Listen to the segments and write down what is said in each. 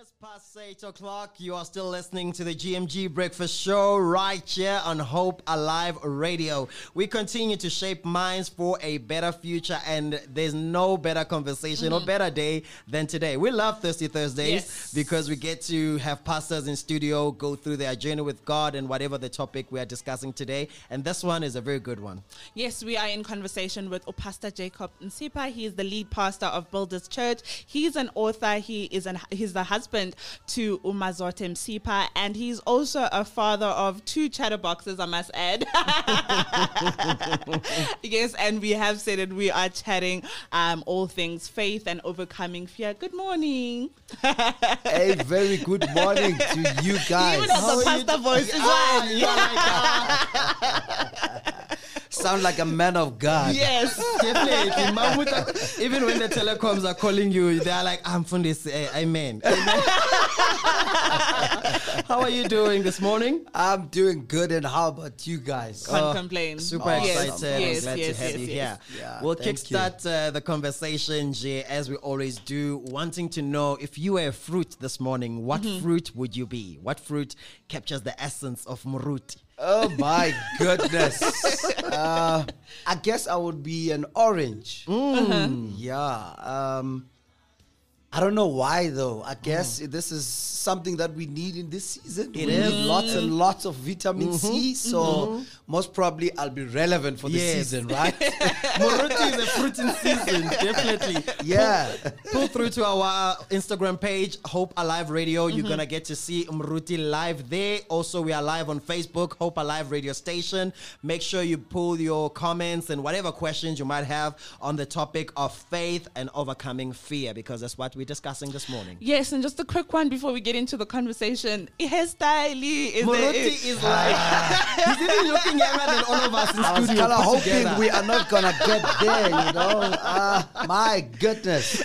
minutes past 8 o'clock. You are still listening to the GMG Breakfast Show right here on Hope Alive Radio. We continue to shape minds for a better future, and there's no better conversation or mm-hmm. better day than today. We love Thirsty Thursdays Yes. because we get to have pastors in studio go through their journey with God and whatever the topic we are discussing today. And this one is a very good one. Yes, we are in conversation with Pastor Jacob Msipa. He is the lead pastor of Builders Church. He's an author. He is an he's the husband to Umazote Msipa, and he's also a father of two chatterboxes. I must add. yes, and we have said that We are chatting um, all things faith and overcoming fear. Good morning. A very good morning to you guys. Even has a pastor voice as well. Sound like a man of God. Yes. Definitely. Mamuta, even when the telecoms are calling you, they're like, I'm from this. eh, amen. Amen. How are you doing this morning? I'm doing good, and how about you guys? Can't complain. Super Yes, excited. yes, I'm glad yes, to have yes, you yes. here. Yeah, we'll thank you. kickstart uh, the conversation, Jay, as we always do, wanting to know if you were a fruit this morning, what Mm-hmm. fruit would you be? What fruit captures the essence of Muruti? Oh my goodness. uh, I guess I would be an orange. Mm. Yeah. Um, I don't know why though. I guess this is something that we need in this season. It we is. need lots and lots of vitamin C. So most probably I'll be relevant for the Yes. season, right? Muruti is a fruiting season, definitely. yeah. Pull through to our uh, Instagram page, Hope Alive Radio. You're Mm-hmm. gonna get to see Muruti live there. Also, we are live on Facebook, Hope Alive Radio Station. Make sure you pull your comments and whatever questions you might have on the topic of faith and overcoming fear, because that's what we're discussing this morning. Yes, and just a quick one before we get into the conversation. Hairstyle is Muruti it? is like he's even looking younger than all of us in I was studio. kind of put hoping together. we are not gonna get there, you know. Uh, my goodness,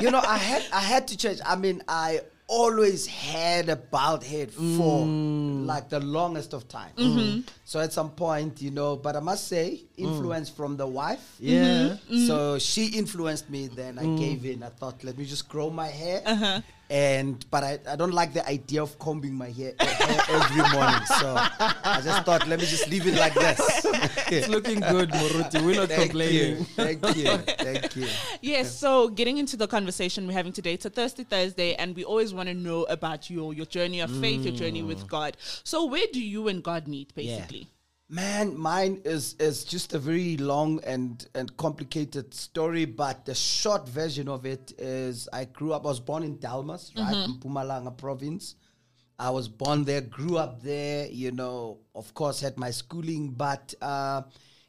you know, I had I had to change. I mean, I always had a bald head for mm. like the longest of time. Mm-hmm. So at some point, you know, but I must say, mm. influence from the wife. Yeah. Mm-hmm. So she influenced me. Then I mm. gave in. I thought, let me just grow my hair. Uh-huh. And but I, I don't like the idea of combing my hair, hair every morning. So I just thought, let me just leave it like this. It's looking good, Muruti. We're not Thank complaining. you. Thank you. Thank you. Yes, so getting into the conversation we're having today, it's a Thursday Thursday, and we always want to know about your your journey of faith, your mm. journey with God. So where do you and God meet, basically? Man, mine is is just a very long and and complicated story, but the short version of it is I grew up. I was born in Delmas, right, in Mpumalanga province. I was born there, grew up there. You know, of course, had my schooling, but. Uh,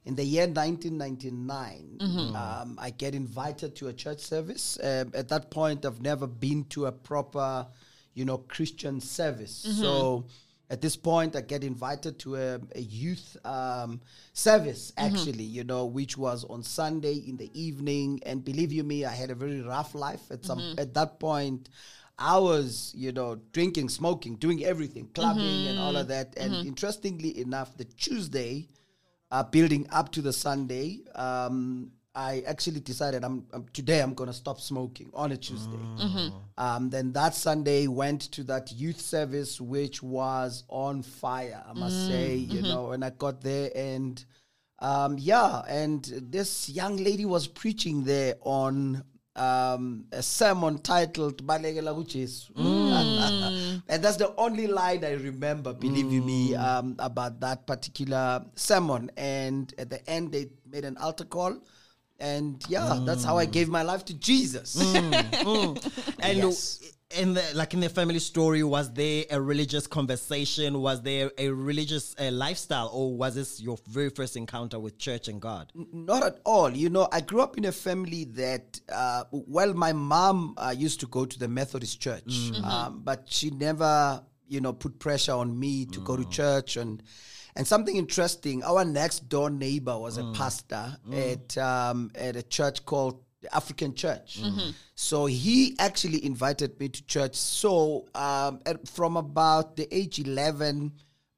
in the year 1999, um, I get invited to a church service. Um, at that point, I've never been to a proper, you know, Christian service. So at this point, I get invited to a, a youth um, service, actually, you know, which was on Sunday in the evening. And believe you me, I had a very rough life at some at that point. I was, you know, drinking, smoking, doing everything, clubbing, and all of that. And interestingly enough, the Tuesday, uh, building up to the Sunday, um, I actually decided I'm, I'm today I'm gonna stop smoking on a Tuesday. Um, then that Sunday went to that youth service, which was on fire. I must say, you know, and I got there and um, yeah, and this young lady was preaching there on um, a sermon titled Balekela kuJesu. and that's the only line I remember, believe you me, um, about that particular sermon. And at the end, they made an altar call. And yeah, that's how I gave my life to Jesus. And Yes. in the like in the family story, was there a religious conversation? Was there a religious uh, lifestyle, or was this your very first encounter with church and God? Not at all. You know, I grew up in a family that, uh, well, my mom uh, used to go to the Methodist church, um, but she never, you know, put pressure on me to go to church. And and something interesting, our next door neighbor was a pastor at um, at a church called the African Church. So he actually invited me to church. So um, at, from about the age eleven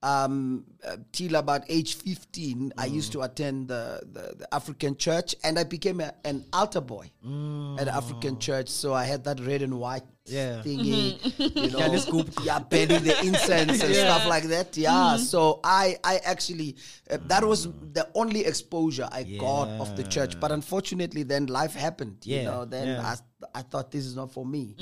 um, uh, till about age 15, I used to attend the, the, the African church and I became a, an altar boy at the African church. So I had that red and white Yeah. thingy, mm-hmm. you know, Yeah, this scoop. yeah, burning the incense and Yeah. stuff like that. Yeah. Mm-hmm. So I, I actually, uh, that was mm. the only exposure I got of the church. But unfortunately, then life happened. You Yeah, know, then yeah. I, I thought this is not for me,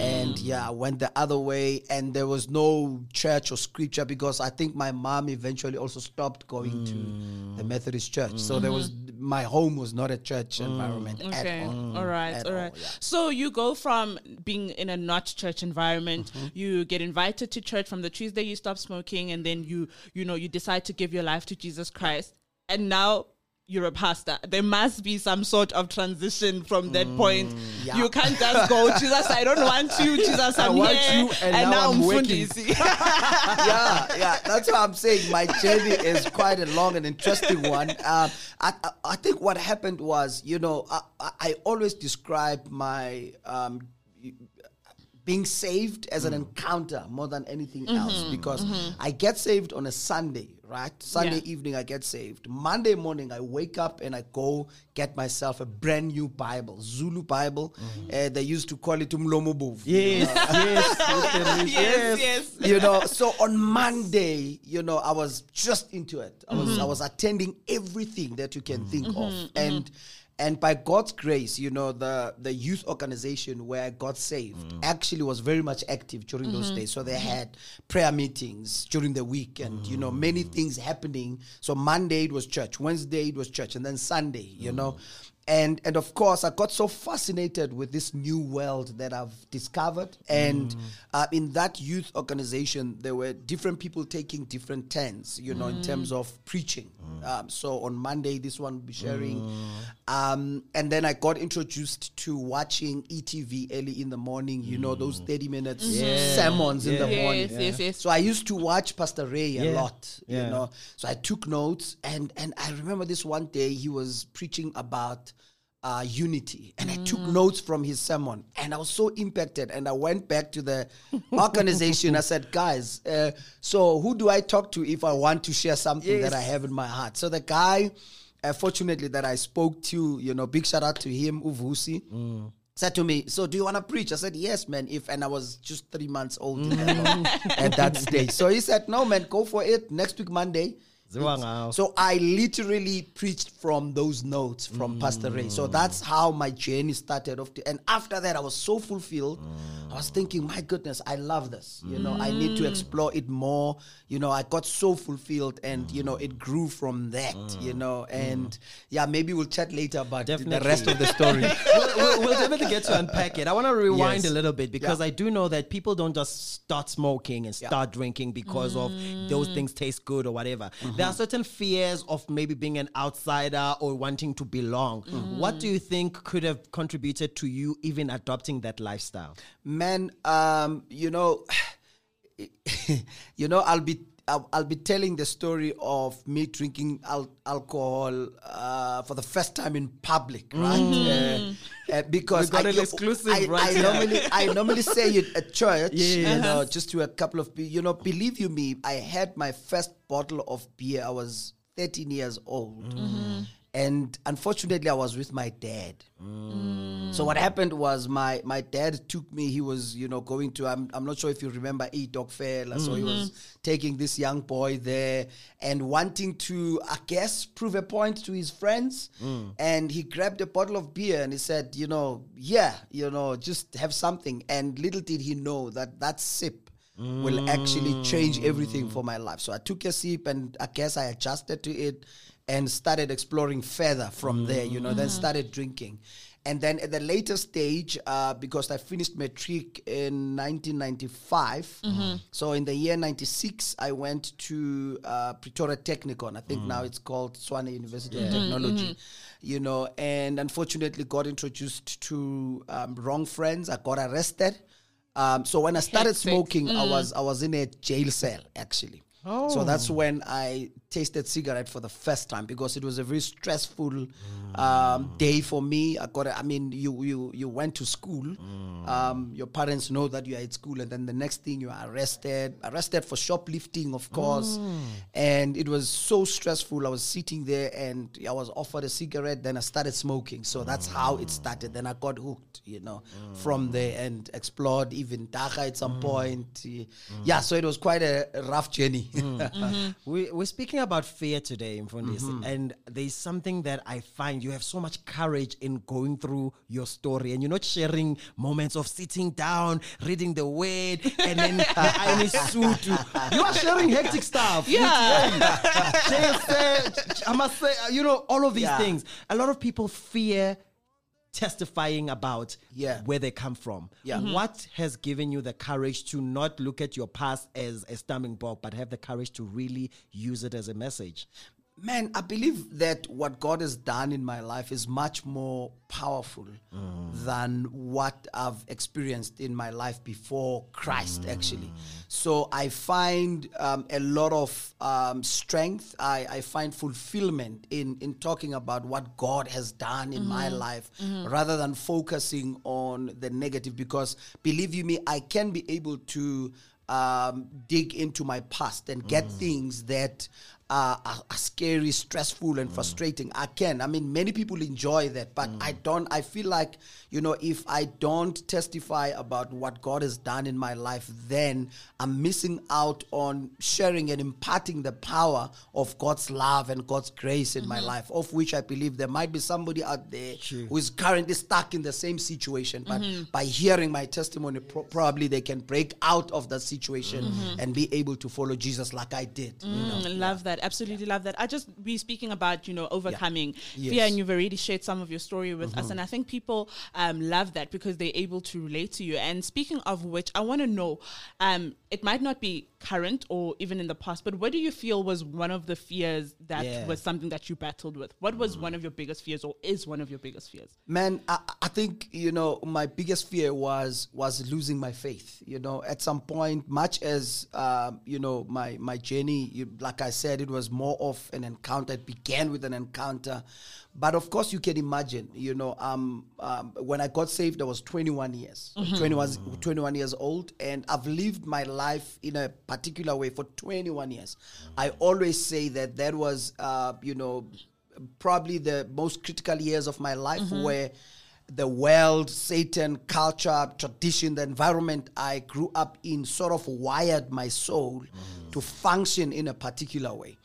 and yeah, I went the other way. And there was no church or scripture because I think my mom eventually also stopped going to the Methodist church. So there was my home was not a church environment Mm-hmm. Okay. at all. All right. At All all, right. yeah. So you go from being in a not church environment, Mm-hmm. you get invited to church from the Tuesday you stop smoking, and then you you know you decide to give your life to Jesus Christ, and now. You're a pastor. There must be some sort of transition from that point. Mm, yeah. You can't just go, Jesus, I don't want you. Jesus, I'm want here. you, and now I'm working. Mfundisi. yeah, yeah. That's what I'm saying. My journey is quite a long and interesting one. Um, I, I, I think what happened was, you know, I, I, I always describe my um, being saved as an mm. encounter more than anything mm-hmm. else because mm-hmm. I get saved on a Sunday, right? Sunday Yeah. evening, I get saved. Monday morning, I wake up and I go get myself a brand new Bible, Zulu Bible. Mm-hmm. Uh, they used to call it Umlomo Bovu. Yes, yes, yes, yes, yes. you know so on monday you know i was just into it i was i was attending everything that you can think of and and by god's grace you know the the youth organization where i got saved mm. actually was very much active during those mm-hmm. days. So they had prayer meetings during the week and you know many mm. things happening. So monday it was church wednesday it was church and then sunday you know mm. And and of course i got so fascinated with this new world that i've discovered. And uh, in that youth organization there were different people taking different turns you know in terms of preaching. Um, so on monday this one will be sharing. Um, and then i got introduced to watching etv early in the morning you know those 30 minutes sermons in the Yes, morning. Yes, yes. so I used to watch Pastor Ray a Yeah. lot, you know. So I took notes, and and I remember this one day he was preaching about uh, unity, and I took notes from his sermon, and I was so impacted. And I went back to the organization. I said, guys, uh, so who do I talk to if I want to share something that I have in my heart? So the guy, uh, fortunately, that I spoke to, you know, big shout out to him, Uvusi said to me, "So do you want to preach?" I said, "Yes, man." If and I was just three months old you at that stage, so he said, "No, man, go for it next week Monday." So I literally preached from those notes from mm. Pastor Ray. So that's how my journey started off. To, and after that, I was so fulfilled. I was thinking, my goodness, I love this. You know, I need to mm. explore it more. You know, I got so fulfilled, and you know, it grew from that. You mm. know, and yeah, maybe we'll chat later about the rest of the story. we'll, we'll, we'll definitely get to unpack it. I want to rewind Yes. a little bit because Yeah. I do know that people don't just start smoking and Yeah. start drinking because of those things taste good or whatever. Mm-hmm. There are certain fears of maybe being an outsider or wanting to belong. What do you think could have contributed to you even adopting that lifestyle? man um you know you know i'll be I'll, I'll be telling the story of me drinking al- alcohol uh, for the first time in public, right? Uh, uh, because We got I, an exclusive I, right I here. normally I normally say it at church, Yes. you know, just to a couple of people. You know, believe you me, I had my first bottle of beer. I was 13 years old. And unfortunately, I was with my dad. So what happened was my my dad took me. He was you know going to I'm I'm not sure if you remember E Dog Fair. So he was taking this young boy there and wanting to I guess prove a point to his friends. And he grabbed a bottle of beer and he said, you know, yeah, you know, just have something. And little did he know that that sip will actually change everything for my life. So I took a sip and I guess I adjusted to it and started exploring further from there, you know, then started drinking. And then at the later stage, uh, because I finished matric in 1995, so in the year 96, I went to uh, Pretoria Technikon. I think now it's called Tshwane University of Technology, you know, and unfortunately got introduced to um, wrong friends. I got arrested. Um, so when I started Hectic. smoking, I was I was in a jail cell actually. Oh. So that's when I tasted cigarette for the first time because it was a very stressful um, day for me. I got. a- I mean, you you you went to school. Um, your parents know that you are at school, and then the next thing you are arrested. Arrested for shoplifting, of course. And it was so stressful. I was sitting there, and I was offered a cigarette. Then I started smoking. So that's how it started. Then I got hooked, you know, from there and explored even dagga at some point. Yeah. So it was quite a rough journey. We, we're speaking about fear today, Mfundisi, Mm-hmm. and there's something that I find you have so much courage in going through your story, and you're not sharing moments of sitting down, reading the word, and then the iron suit. You are sharing hectic stuff. Yeah. I must say, you know, all of these Yeah. things. A lot of people fear testifying about Yeah. where they come from. Yeah. Mhm. What has given you the courage to not look at your past as a stumbling block, but have the courage to really use it as a message? Man, I believe that what God has done in my life is much more powerful than what I've experienced in my life before Christ, actually. So I find um, a lot of um, strength. I, I find fulfillment in, in talking about what God has done in my life rather than focusing on the negative. Because believe you me, I can be able to um, dig into my past and get things that uh, are, are scary, stressful, and frustrating. I can. I mean, many people enjoy that, but I don't. I feel like, you know, if I don't testify about what God has done in my life, then I'm missing out on sharing and imparting the power of God's love and God's grace in my life, of which I believe there might be somebody out there who is currently stuck in the same situation. But by hearing my testimony, pro- probably they can break out of that situation and be able to follow Jesus like I did. you know? Mm, love that. Absolutely love that. I just be speaking about you know overcoming fear, Yes. and you've already shared some of your story with us, and I think people um, love that because they're able to relate to you. And speaking of which, I want to know, um, it might not be current or even in the past, but what do you feel was one of the fears that Yeah. was something that you battled with? What was one of your biggest fears, or is one of your biggest fears? Man, I, I think you know my biggest fear was was losing my faith. You know, at some point, much as um, you know my my journey, you, like I said, it was more of an encounter. It began with an encounter, but of course, you can imagine. You know, um, um when I got saved, I was 21 years, 21, 21 years old, and I've lived my life in a particular way for 21 years. I always say that that was, uh, you know, probably the most critical years of my life where the world, Satan, culture, tradition, the environment I grew up in sort of wired my soul to function in a particular way.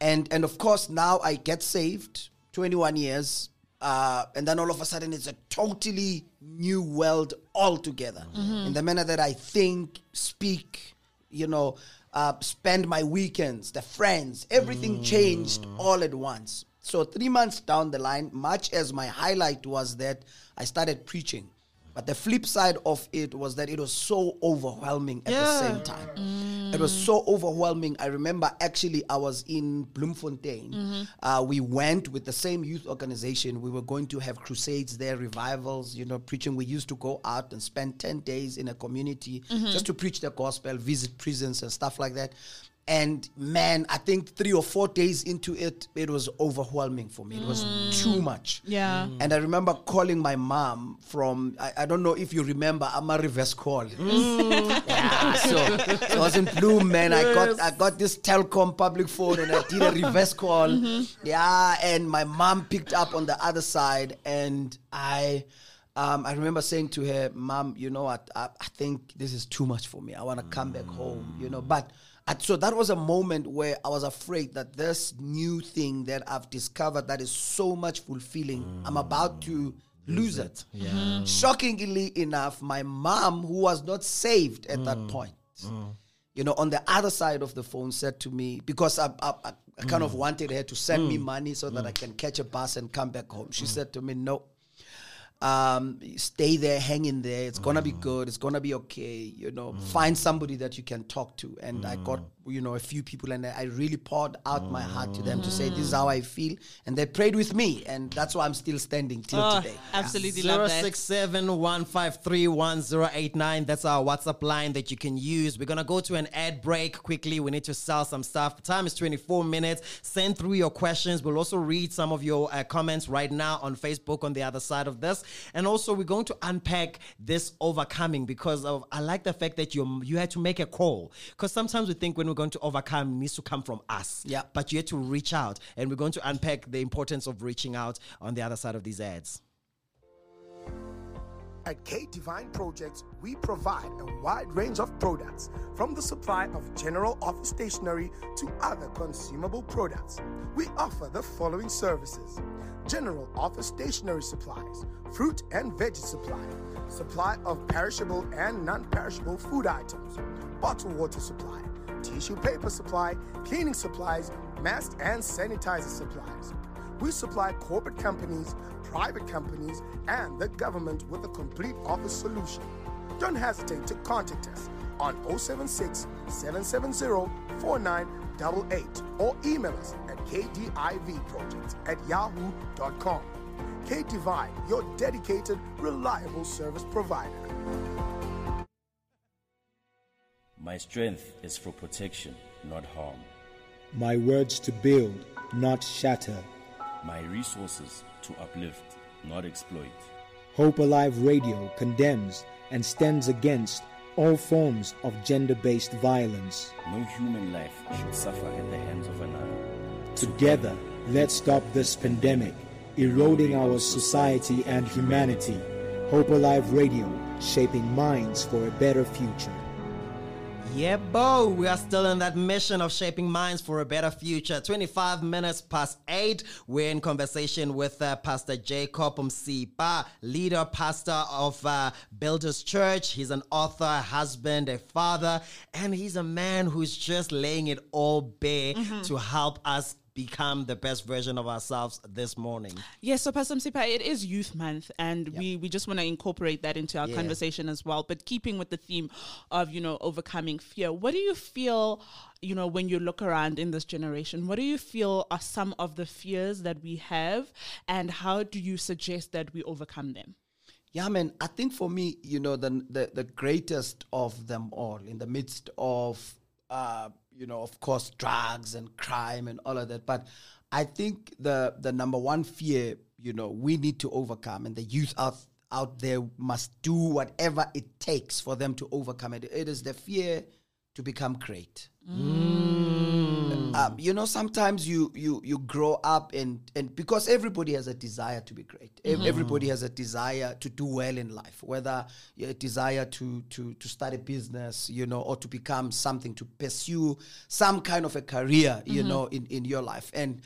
And and of course now I get saved, 21 years, uh, and then all of a sudden it's a totally new world altogether. In the manner that I think, speak, you know, uh, spend my weekends, the friends, everything changed all at once. So three months down the line, much as my highlight was that I started preaching, but the flip side of it was that it was so overwhelming at the same time. It was so overwhelming. I remember actually I was in Bloemfontein. Uh, we went with the same youth organization. We were going to have crusades there, revivals, you know, preaching. We used to go out and spend 10 days in a community just to preach the gospel, visit prisons and stuff like that. And man, I think three or four days into it, it was overwhelming for me. It was too mm. much. Yeah. Mm. And I remember calling my mom from, I, I don't know if you remember, I'm a reverse call. Mm. yeah, so, so I was in Bloom, man. I got I got this telecom public phone and I did a reverse call. Mm-hmm. Yeah, and my mom picked up on the other side and I um, I remember saying to her, Mom, you know what, I, I think this is too much for me. I want to come back home, you know. But I, so that was a moment where I was afraid that this new thing that I've discovered that is so much fulfilling, I'm about to lose it. Yeah. Mm-hmm. Shockingly enough, my mom, who was not saved at that mm. point, mm. you know, on the other side of the phone said to me, because I, I, I I kind of mm. wanted her to send me money so that I can catch a bus and come back home. She said to me, No, um, stay there, hang in there. It's gonna be mm. good. It's gonna be okay. You know, mm. find somebody that you can talk to. And I got mm. You know a few people, and I really poured out my heart to them to say this is how I feel, and they prayed with me, and that's why I'm still standing till Oh, today. absolutely love that. 0671531089. That's our WhatsApp line that you can use. We're going to go to an ad break quickly. We need to sell some stuff. Time is 24 minutes. Send through your questions. We'll also read some of your uh, comments right now on Facebook on the other side of this. And also, we're going to unpack this overcoming because of I like the fact that you you had to make a call. Because sometimes we think when we're going to overcome, needs to come from us. Yeah. But you had to reach out. And we're going to unpack the importance of reaching out on the other side of these ads. At K Divine Projects, we provide a wide range of products, from the supply of general office stationery to other consumable products. We offer the following services general office stationery supplies, fruit and veggie supply, supply of perishable and non perishable food items, bottled water supply, tissue paper supply, cleaning supplies, masks, and sanitizer supplies. We supply corporate companies, private companies, and the government with a complete office solution. Don't hesitate to contact us on 076 770 4988 or email us at kdivprojects at yahoo.com. K Divine, your dedicated, reliable service provider. My strength is for protection, not harm. My words to build, not shatter. My resources to uplift, not exploit. Hope Alive Radio condemns and stands against all forms of gender based violence. No human life should suffer at the hands of another. Together, let's stop this pandemic, eroding our society and humanity. Hope Alive Radio, shaping minds for a better future. Yeah, Bo, we are still in that mission of shaping minds for a better future. 25 minutes past 8, we're in conversation with uh, Pastor Jacob Msipa, leader pastor of uh, Builders Church. He's an author, a husband, a father, and he's a man who's just laying it all bare to help us become the best version of ourselves this morning. Yes, so Pastor Msipa, it is Youth Month, and we, we just want to incorporate that into our Yeah. conversation as well. But keeping with the theme of, you know, overcoming fear, what do you feel, you know, when you look around in this generation? What do you feel are some of the fears that we have, and how do you suggest that we overcome them? Yeah, man. I think for me, you know, the the, the greatest of them all, in the midst of, uh, you know, of course, drugs and crime and all of that. But I think the the number one fear, you know, we need to overcome, and the youth out out there must do whatever it takes for them to overcome it. It is the fear to become great. Mm. Um, you know, sometimes you you you grow up and and because everybody has a desire to be great. Ev- Everybody has a desire to do well in life, whether you- a desire to to to start a business, you know, or to become something, to pursue some kind of a career, you know, in in your life. And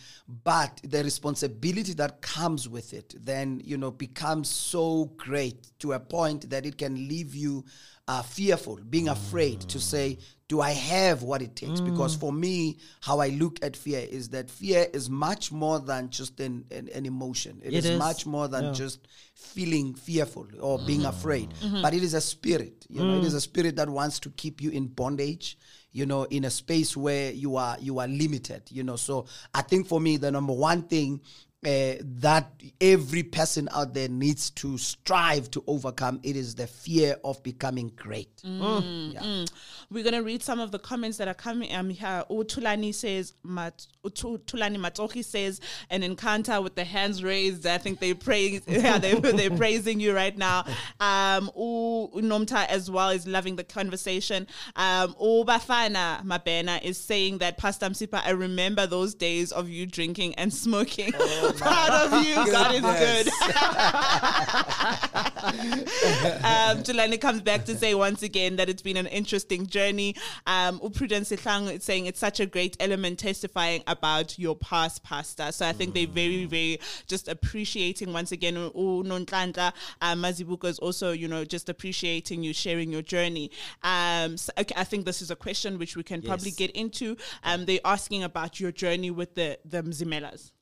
but the responsibility that comes with it, then you know, becomes so great to a point that it can leave you uh, fearful, being afraid to say, do I have what it takes? Because mm. for me, how I look at fear is that fear is much more than just an, an, an emotion. It it is, is, much more than yeah. just feeling fearful or being mm. afraid. Mm-hmm. But it is a spirit. You know, it mm. is a spirit that wants to keep you in bondage. You know, in a space where you are you are limited. You know, so I think for me, the number one thing uh, that every person out there needs to strive to overcome it is the fear of becoming great. Yeah. We're going to read some of the comments that are coming um, here. Utulani says, Mat, Utu- Tulani Matoki says, an encounter with the hands raised. I think they praise, yeah, they, they're praising you right now. Um, U Nomta as well is loving the conversation. Um, Ubafana Mabena is saying that Pastor Msipa, I remember those days of you drinking and smoking. Proud of you. God is good. um, Tulani comes back to say once again that it's been an interesting journey. Um, Prudence Sihlang is saying it's such a great element testifying about your past pastor. So I think they're very, very just appreciating once again. Nonhlanhla um, Mazibuko is also, you know, just appreciating you sharing your journey. Um, so, okay, I think this is a question which we can probably get into. Um, they're asking about your journey with the the Mzimelas.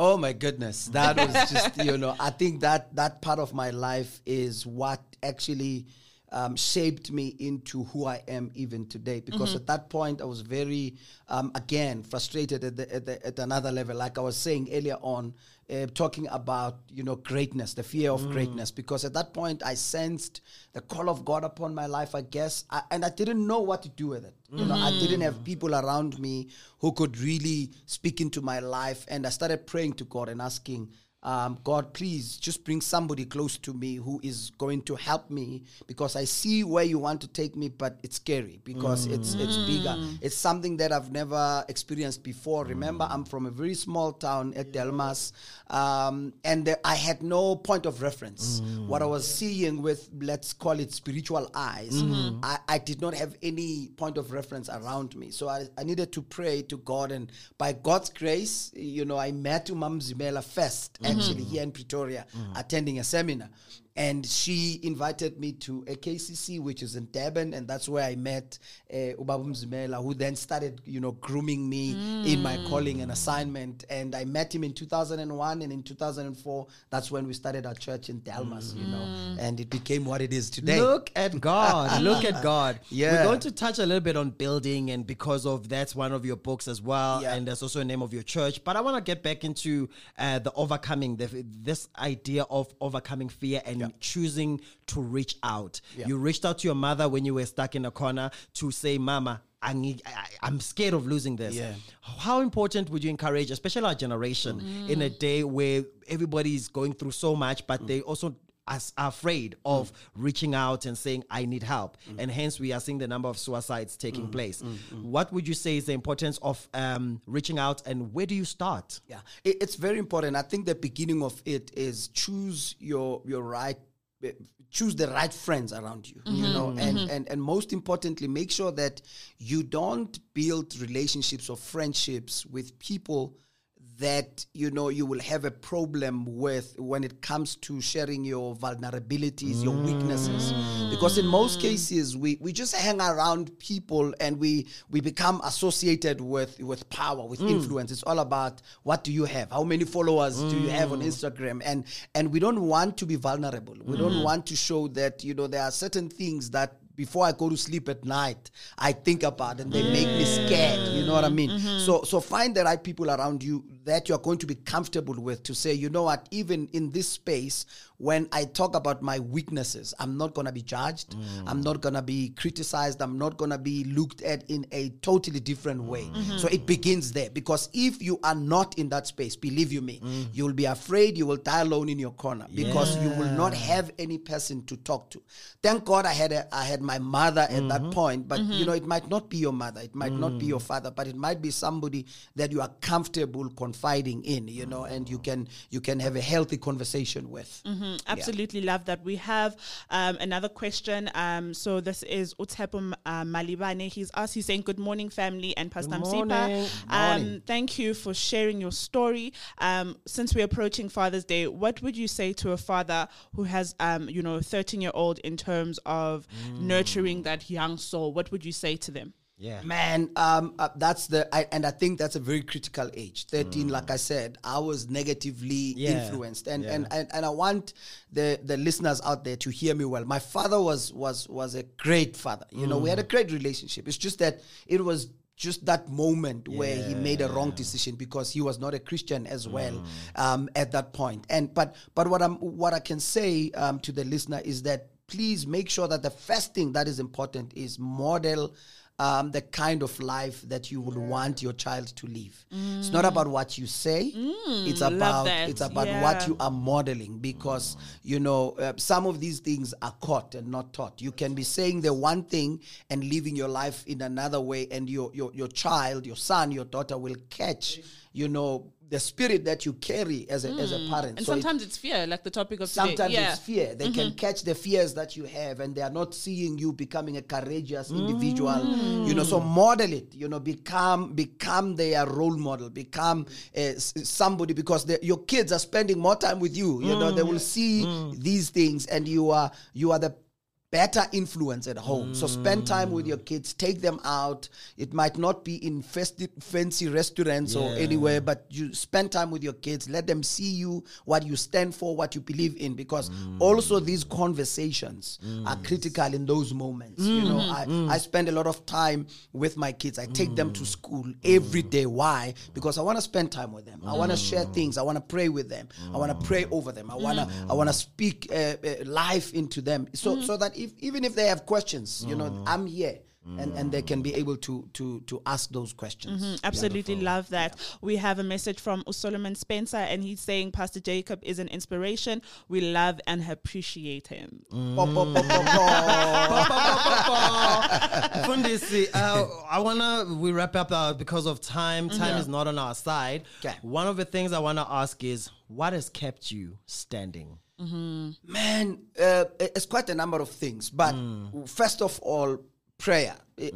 Oh my goodness, that was just you know. I think that that part of my life is what actually um, shaped me into who I am even today. Because at that point, I was very um, again frustrated at, the, at, the, at another level. Like I was saying earlier on, uh, talking about you know greatness, the fear of greatness. Because at that point, I sensed the call of God upon my life. I guess, I, and I didn't know what to do with it. You know, I didn't have people around me who could really speak into my life, and I started praying to God and asking um, God, please just bring somebody close to me who is going to help me because I see where you want to take me, but it's scary because it's it's bigger. It's something that I've never experienced before. Remember, I'm from a very small town at Delmas, um, and there- I had no point of reference. What I was seeing with let's call it spiritual eyes, I, I did not have any point of reference around me. So I, I needed to pray to God, and by God's grace, you know, I met Umam Zimela first, actually mm-hmm. here in Pretoria, attending a seminar. And she invited me to a KCC, which is in Durban, and that's where I met uh, Ubabum Zimela, who then started, you know, grooming me in my calling and assignment. And I met him in 2001, and in 2004, that's when we started our church in Delmas, you know, and it became what it is today. Look at God. Look at God. Yeah. We're going to touch a little bit on building, and because of that's one of your books as well, Yeah. and that's also a name of your church. But I want to get back into uh, the overcoming, the, this idea of overcoming fear and choosing to reach out. You reached out to your mother when you were stuck in a corner to say, Mama, I need, I, I'm scared of losing this. Yeah. How important would you encourage, especially our generation, mm. in a day where everybody is going through so much, but they also as afraid of reaching out and saying I need help, and hence we are seeing the number of suicides taking mm, place. Mm, mm. What would you say is the importance of um, reaching out, and where do you start? Yeah, it, it's very important. I think the beginning of it is choose your your right, eh, choose the right friends around you. You mm-hmm, know, and mm-hmm. and and most importantly, make sure that you don't build relationships or friendships with people that you know you will have a problem with when it comes to sharing your vulnerabilities your weaknesses. Mm. Because in most cases we, we just hang around people and we we become associated with with power with mm. influence. It's all about what do you have? How many followers do you have on mm. instagram? And and we don't want to be vulnerable. We don't want to show that you know there are certain things that before I go to sleep at night, I think about and they make me scared. You know what I mean? Mm-hmm. So so find the right people around you that you're going to be comfortable with to say, you know what, even in this space, when I talk about my weaknesses, I'm not gonna be judged, mm. I'm not gonna be criticized, I'm not gonna be looked at in a totally different way. Mm. So it begins there. Because if you are not in that space, believe you me, mm. you'll be afraid you will die alone in your corner because you will not have any person to talk to. Thank God I had a, I had my mother at that mm-hmm. point, but you mm-hmm. know it might not be your mother, it might not be your father, but it might be somebody that you are comfortable confiding in, you know, and you can you can have a healthy conversation with. Mm, Absolutely love that. We have um, another question. Um, so this is Utepo uh, Malibane. He's asked, he's saying, Good morning, family and Pastor Good Msipa. morning. Um, Morning. thank you for sharing your story. Um, since we're approaching Father's Day, what would you say to a father who has, um, you know, a 13 year old in terms of nurturing that young soul? What would you say to them? Yeah. Man, um, uh, that's the, I, and I think that's a very critical age. 13, like I said, I was negatively Yeah. influenced. And, Yeah. and, and, and I want the, the listeners out there to hear me well. My father was, was, was a great father. You know, we had a great relationship. It's just that it was just that moment where he made a wrong decision because he was not a Christian as well um, at that point. And but but what I'm what I can say um, to the listener is that please make sure that the first thing that is important is model um, the kind of life that you would want your child to live. It's not about what you say; it's about it's about Yeah. what you are modeling. Because you know uh, some of these things are caught and not taught. You can be saying the one thing and living your life in another way, and your your your child, your son, your daughter will catch. You know the spirit that you carry as a as a parent. Mm. And So it- sometimes it's fear, like the topic of today. Sometimes Yeah. Mm-hmm. it's fear. They can catch the fears that you have, and they are not seeing you becoming a courageous individual. You know, Mm. so model it. You know, become become their role model. Become uh, somebody because the, your kids are spending more time with you. You know, they Mm. will see these things, and you are you are the better influence at home. So spend time with your mm. kids, take them out. It might not be in festive, fancy restaurants or anywhere, but you spend time with your kids. Let them see you, what you stand for, what you believe in, because mm. also these conversations are mm. critical in those moments. You know, mm-hmm. I, I spend a lot of time with my kids. I take them to school every day. Why? Because I want to spend time with them. I want to share things. I want to pray with them. I want to pray over them. I want to I want to speak uh, uh, life into them. So so that if even if they have questions, you know, mm. I'm here. And, and they can be mm. able to to to ask those questions. Mm-hmm. Absolutely love that. We have a message from Solomon Spencer, and he's saying Pastor Jacob is an inspiration. We love and appreciate him. Mm. Po. Fundisi, uh, I wanna we wrap up uh, because of time. Time Yeah. is not on our side. Okay. One of the things I wanna ask is, what has kept you standing? Man, uh, it's quite a number of things, but first of all, prayer. Eh,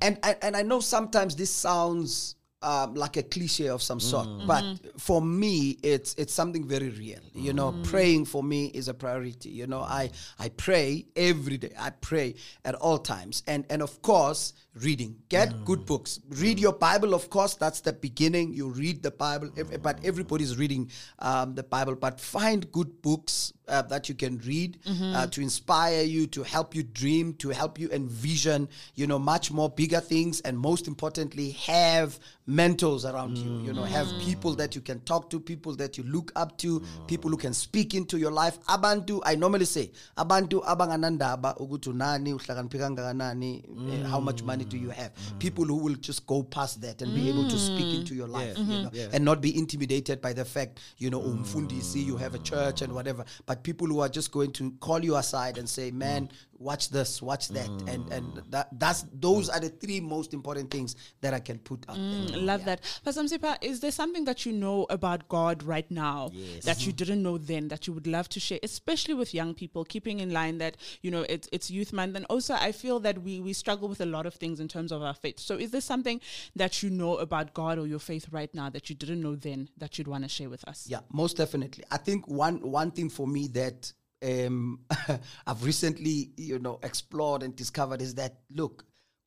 And, and and I know sometimes this sounds um, like a cliche of some sort, but for me, it's it's something very real. You know, praying for me is a priority. You know, I I pray every day. I pray at all times, and and of course, reading. Get good books. Read your Bible. Of course, that's the beginning. You read the Bible, but everybody's reading um, the Bible. But find good books uh, that you can read uh, to inspire you, to help you dream, to help you envision, you know, much more bigger things, and most importantly, have mentors around you. You know, have people that you can talk to, people that you look up to, people who can speak into your life. Abantu, I normally say, abantu abanganandaba ukuthi nani uhlakaniphe kangakanani, eh, how much money do you mm. have? People who will just go past that and be able to speak mm. into your life, you know, and not be intimidated by the fact, you know, oh, umfundisi, you have a church and whatever, but people who are just going to call you aside and say, man, watch this, watch that, and and mm. that that's those are the three most important things that I can put out there. Mm, love that. Pastor Msipa, is there something that you know about God right now that you mm-hmm. didn't know then that you would love to share, especially with young people, keeping in line that, you know, it's, it's youth month. And also, I feel that we, we struggle with a lot of things in terms of our faith. So, is there something that you know about God or your faith right now that you didn't know then that you'd want to share with us? Yeah, most definitely. I think one one thing for me that um, I've recently, you know, explored and discovered is that look,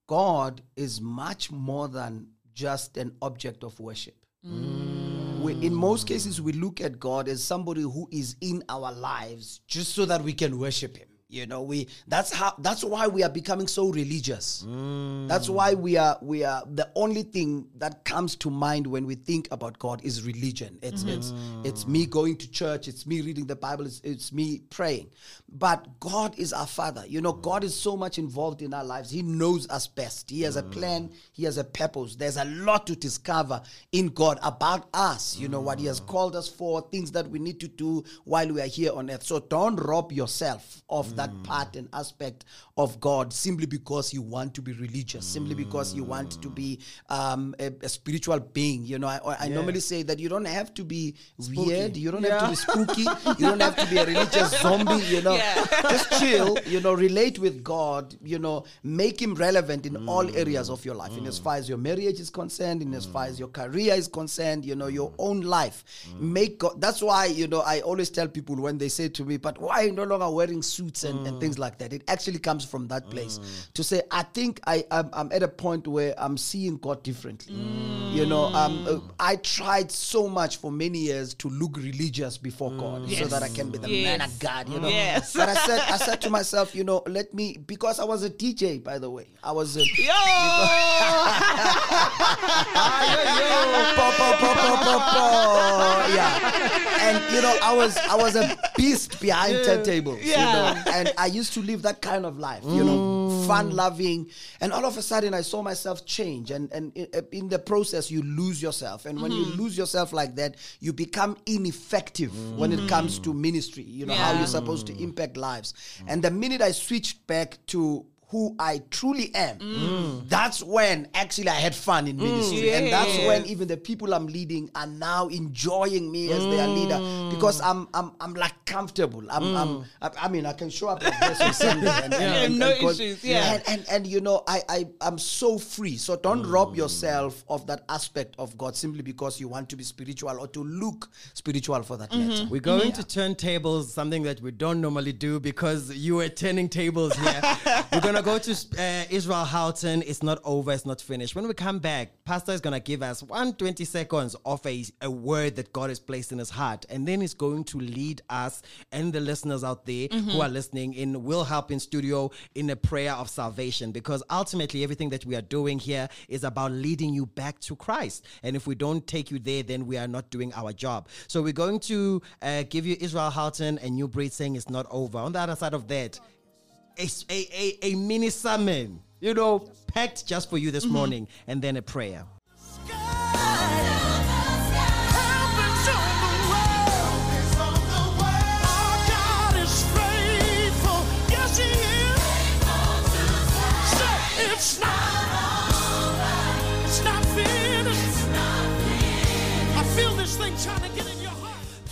God is much more than just an object of worship. We, in most cases, we look at God as somebody who is in our lives just so that we can worship Him. You know, we that's how that's why we are becoming so religious. Mm. That's why we are we are the only thing that comes to mind when we think about God is religion. It's mm. it's it's me going to church, it's me reading the Bible, it's, it's me praying. But God is our Father. You know, God is so much involved in our lives. He knows us best. He has a mm. plan, He has a purpose. There's a lot to discover in God about us, you know, what He has called us for, things that we need to do while we are here on earth. So don't rob yourself of that mm. part and aspect of God simply because you want to be religious, simply because you want to be um, a, a spiritual being. You know, I, I normally say that you don't have to be weird, you don't have to be spooky, you don't have to be a religious zombie, you know. Just chill, you know, relate with God, you know, make Him relevant in all mm. areas of your life, in as mm. far as your marriage is concerned, in as far as your career is concerned, you know, your own life. Make God, that's why, you know, I always tell people when they say to me, but why are you no longer wearing suits and, and things like that? It actually comes from that place to say, I think I, I'm, I'm at a point where I'm seeing God differently. You know, um, uh, I tried so much for many years to look religious before God so that I can be the man of God, you know. Yes. But I said, I said to myself, you know, let me, because I was a DJ, by the way. I was a, po. yeah and you know i was i was a beast behind turntables you know and i used to live that kind of life you know fun mm. loving. And all of a sudden i saw myself change. And and in, uh, in the process you lose yourself. And when you mm-hmm. lose yourself like that you become ineffective when it mm. comes to ministry you know how you're supposed to impact lives. Mm. And the minute i switched back to who I truly am, mm. that's when actually I had fun in mm. ministry. And that's when even the people I'm leading are now enjoying me as their mm. leader because I'm I'm I'm like comfortable. I'm, I'm I, I mean I can show up like this on Sunday and, and, and- No and God- issues, yeah. And, and and you know I I I'm so free. So don't rob yourself of that aspect of God simply because you want to be spiritual or to look spiritual for that mm-hmm. matter. We're going to turn tables, something that we don't normally do because you were turning tables here. We're going to go to uh, Israel Houghton. It's not over, it's not finished. When we come back, Pastor is going to give us 120 seconds of a, a word that God has placed in his heart. And then he's going to lead us and the listeners out there who are listening in Will Help in Studio in a prayer of salvation because ultimately everything that we are doing here is about leading you back to Christ. And if we don't take you there, then we are not doing our job. So we're going to uh, give you Israel Houghton and New Breed saying it's not over. On the other side of that, a, a, a, a mini sermon, you know, packed just for you this mm-hmm. morning, and then a prayer.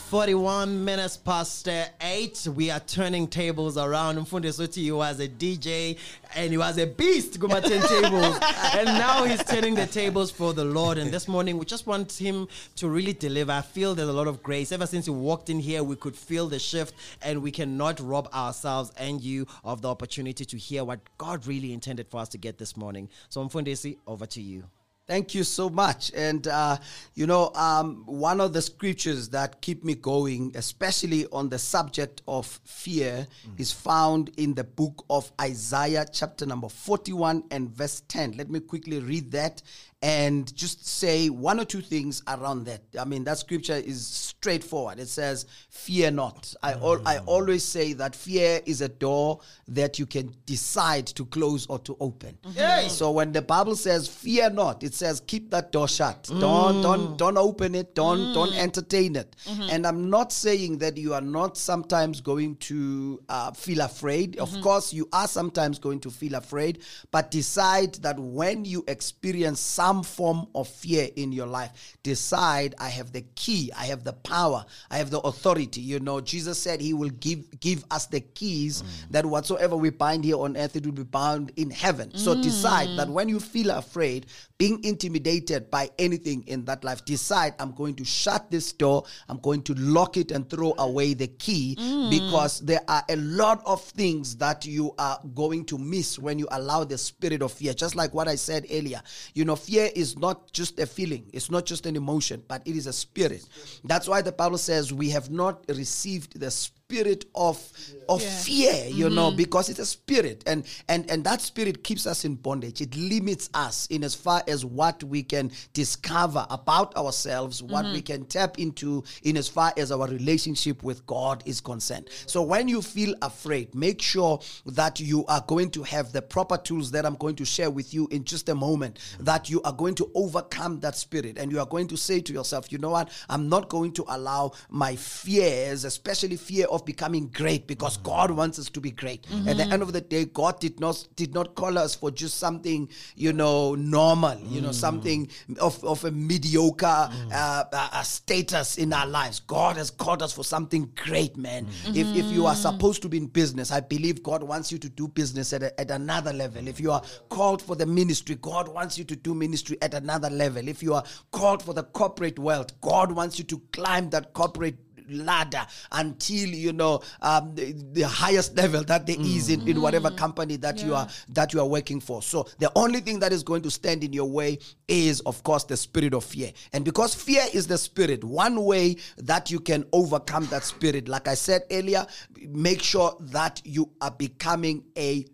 41 minutes past uh, 8 we are turning tables around. Mfundisi he was a dj and he was a beast kuma tables. And now he's turning the tables for the lord. And this morning we just want him to really deliver. I feel there's a lot of grace. Ever since he walked in here we could feel the shift and we cannot rob ourselves and you of the opportunity to hear what god really intended for us to get this morning. So mfundisi over to you Thank you so much. And, uh, you know, um, one of the scriptures that keep me going, especially on the subject of fear, is found in the book of Isaiah, chapter number 41 and verse 10. Let me quickly read that and just say one or two things around that. I mean, that scripture is straightforward. It says, Fear not. I, al- I mm. always say that fear is a door that you can decide to close or to open. Mm-hmm. Yeah. So when the Bible says, Fear not, it says, Keep that door shut. Mm. Don't, don't, don't open it. Don't, mm. don't entertain it. Mm-hmm. And I'm not saying that you are not sometimes going to uh, feel afraid. Of mm-hmm. course, you are sometimes going to feel afraid, but decide that when you experience some form of fear in your life, decide I have the key, I have the power, I have the authority. You know, Jesus said he will give give us the keys that whatsoever we bind here on earth, it will be bound in heaven. So mm. decide that when you feel afraid, being intimidated by anything in that life, decide I'm going to shut this door, I'm going to lock it and throw away the key mm. because there are a lot of things that you are going to miss when you allow the spirit of fear. Just like what I said earlier, you know, fear is not just a feeling, it's not just an emotion, but it is a spirit. That's why the Bible says we have not received the spirit of of Yeah. fear you know mm-hmm. because it's a spirit. And and and that spirit keeps us in bondage. It limits us in as far as what we can discover about ourselves what we mm-hmm. can tap into in as far as our relationship with god is concerned. So when you feel afraid make sure that you are going to have the proper tools that i'm going to share with you in just a moment that you are going to overcome that spirit. And you are going to say to yourself you know what? I'm not going to allow my fears especially fear of becoming great because God wants us to be great. At the end of the day, God did not did not call us for just something you know normal, you know something of, of a mediocre uh, uh, uh, status in our lives. God has called us for something great, man. If if you are supposed to be in business, I believe God wants you to do business at, a, at another level. If you are called for the ministry, God wants you to do ministry at another level. If you are called for the corporate world, God wants you to climb that corporate ladder until you know um, the, the highest level that there is in, in whatever company that you are that you are working for. So the only thing that is going to stand in your way is of course the spirit of fear. And because fear is the spirit one way that you can overcome that spirit like i said earlier make sure that you are becoming a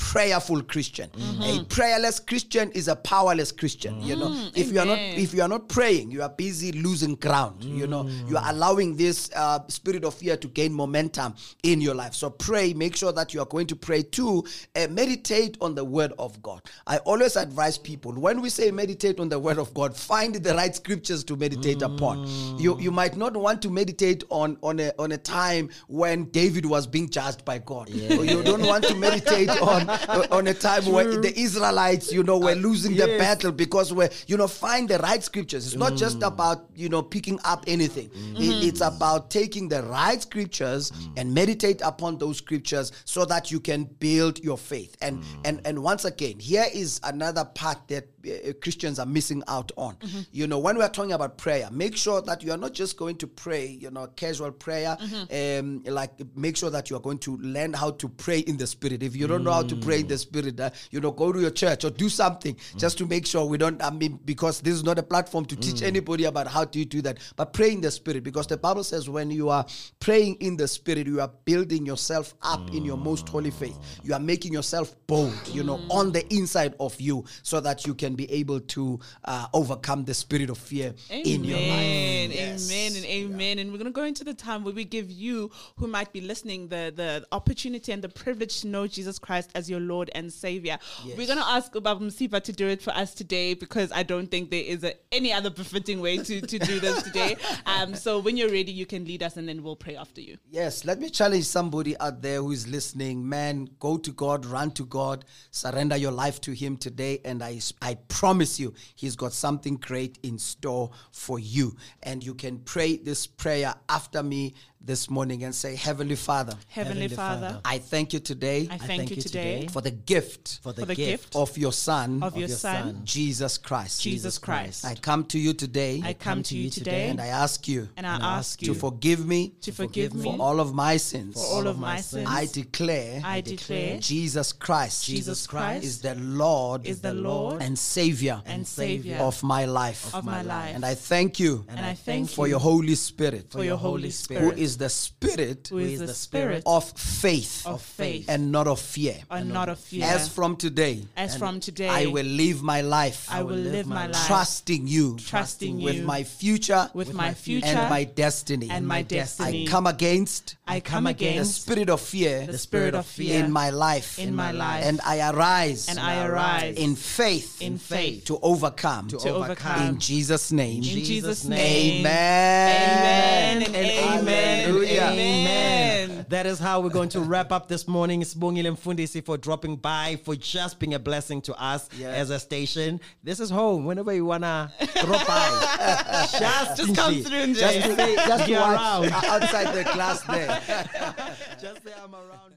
prayerful christian. A prayerless christian is a powerless christian you know. If you are not if you are not praying you are busy losing ground you know. You are allowing this uh, spirit of fear to gain momentum in your life. So pray make sure that you are going to pray too uh, meditate on the word of god. I always advise people when we say meditate on the word of god find the right scriptures to meditate upon. You you might not want to meditate on on a on a time when david was being judged by god. Or you don't want to meditate on on a time where the Israelites, you know, were uh, losing the battle because we're, you know, find the right scriptures. It's not just mm. about, you know, picking up anything. It- mm-hmm. it's about taking the right scriptures and mm. meditate upon those scriptures so that you can build your faith. And mm. and and once again, here is another part that uh, Christians are missing out on. You know, when we're talking about prayer, make sure that you are not just going to pray, you know, casual prayer. Um, like make sure that you are going to learn how to pray in the spirit. If you don't know how to pray in the spirit, uh, you know, go to your church or do something just to make sure we don't. I mean, because this is not a platform to teach anybody about how you do that, but pray in the spirit because the Bible says when you are praying in the spirit, you are building yourself up in your most holy faith. You are making yourself bold, you know, on the inside of you, so that you can be able to uh, overcome the spirit of fear in your life. Amen, Yes. amen, and amen. And we're going to go into the time where we give you, who might be listening, the, the opportunity and the privilege to know Jesus Christ as your Lord and Savior. We're going to ask Ubaba Msipa to do it for us today because I don't think there is a, any other befitting way to, to do this today. Um, so when you're ready, you can lead us and then we'll pray after you. Yes, let me challenge somebody out there who is listening. Man, go to God, run to God, surrender your life to Him today, and I, I promise you, He's got something great in store for you. And you can pray this prayer after me this morning and say, Heavenly Father, Heavenly, Heavenly Father, Father, I thank you today I thank, you today, for the gift for the, for the gift, gift of your Son, of your your Son, Son, Jesus Christ. Jesus Christ. I come to you today I come to you today and I ask you and I and I ask to forgive me to forgive me for all of my sins. for all of my sins. I declare I declare Jesus Christ, Jesus Christ is the Lord, is the Lord and Savior and Savior of my life. of my life. And I thank you And I thank for you your Holy Spirit, for your Holy who Spirit, is the Spirit who is the Spirit of faith of faith and not of fear. and not of fear. As from today, As from today, I will live my life I will live my life trusting you, trusting you with my future, with my future and my destiny. and my destiny. I come against I come against the spirit of fear the spirit of fear in my life. in my life. And I arise and I arise in faith in faith to overcome. To to overcome. in Jesus' name. In Jesus' Jesus' name. Amen. Amen and amen. Hallelujah. Amen. That is how we're going to wrap up this morning. Sibongile Mfundisi for dropping by, for just being a blessing to us Yeah. as a station. This is home. Whenever you wanna drop by, just, Just come through and Just just- Just be around. Uh, outside the class there. just say I'm around.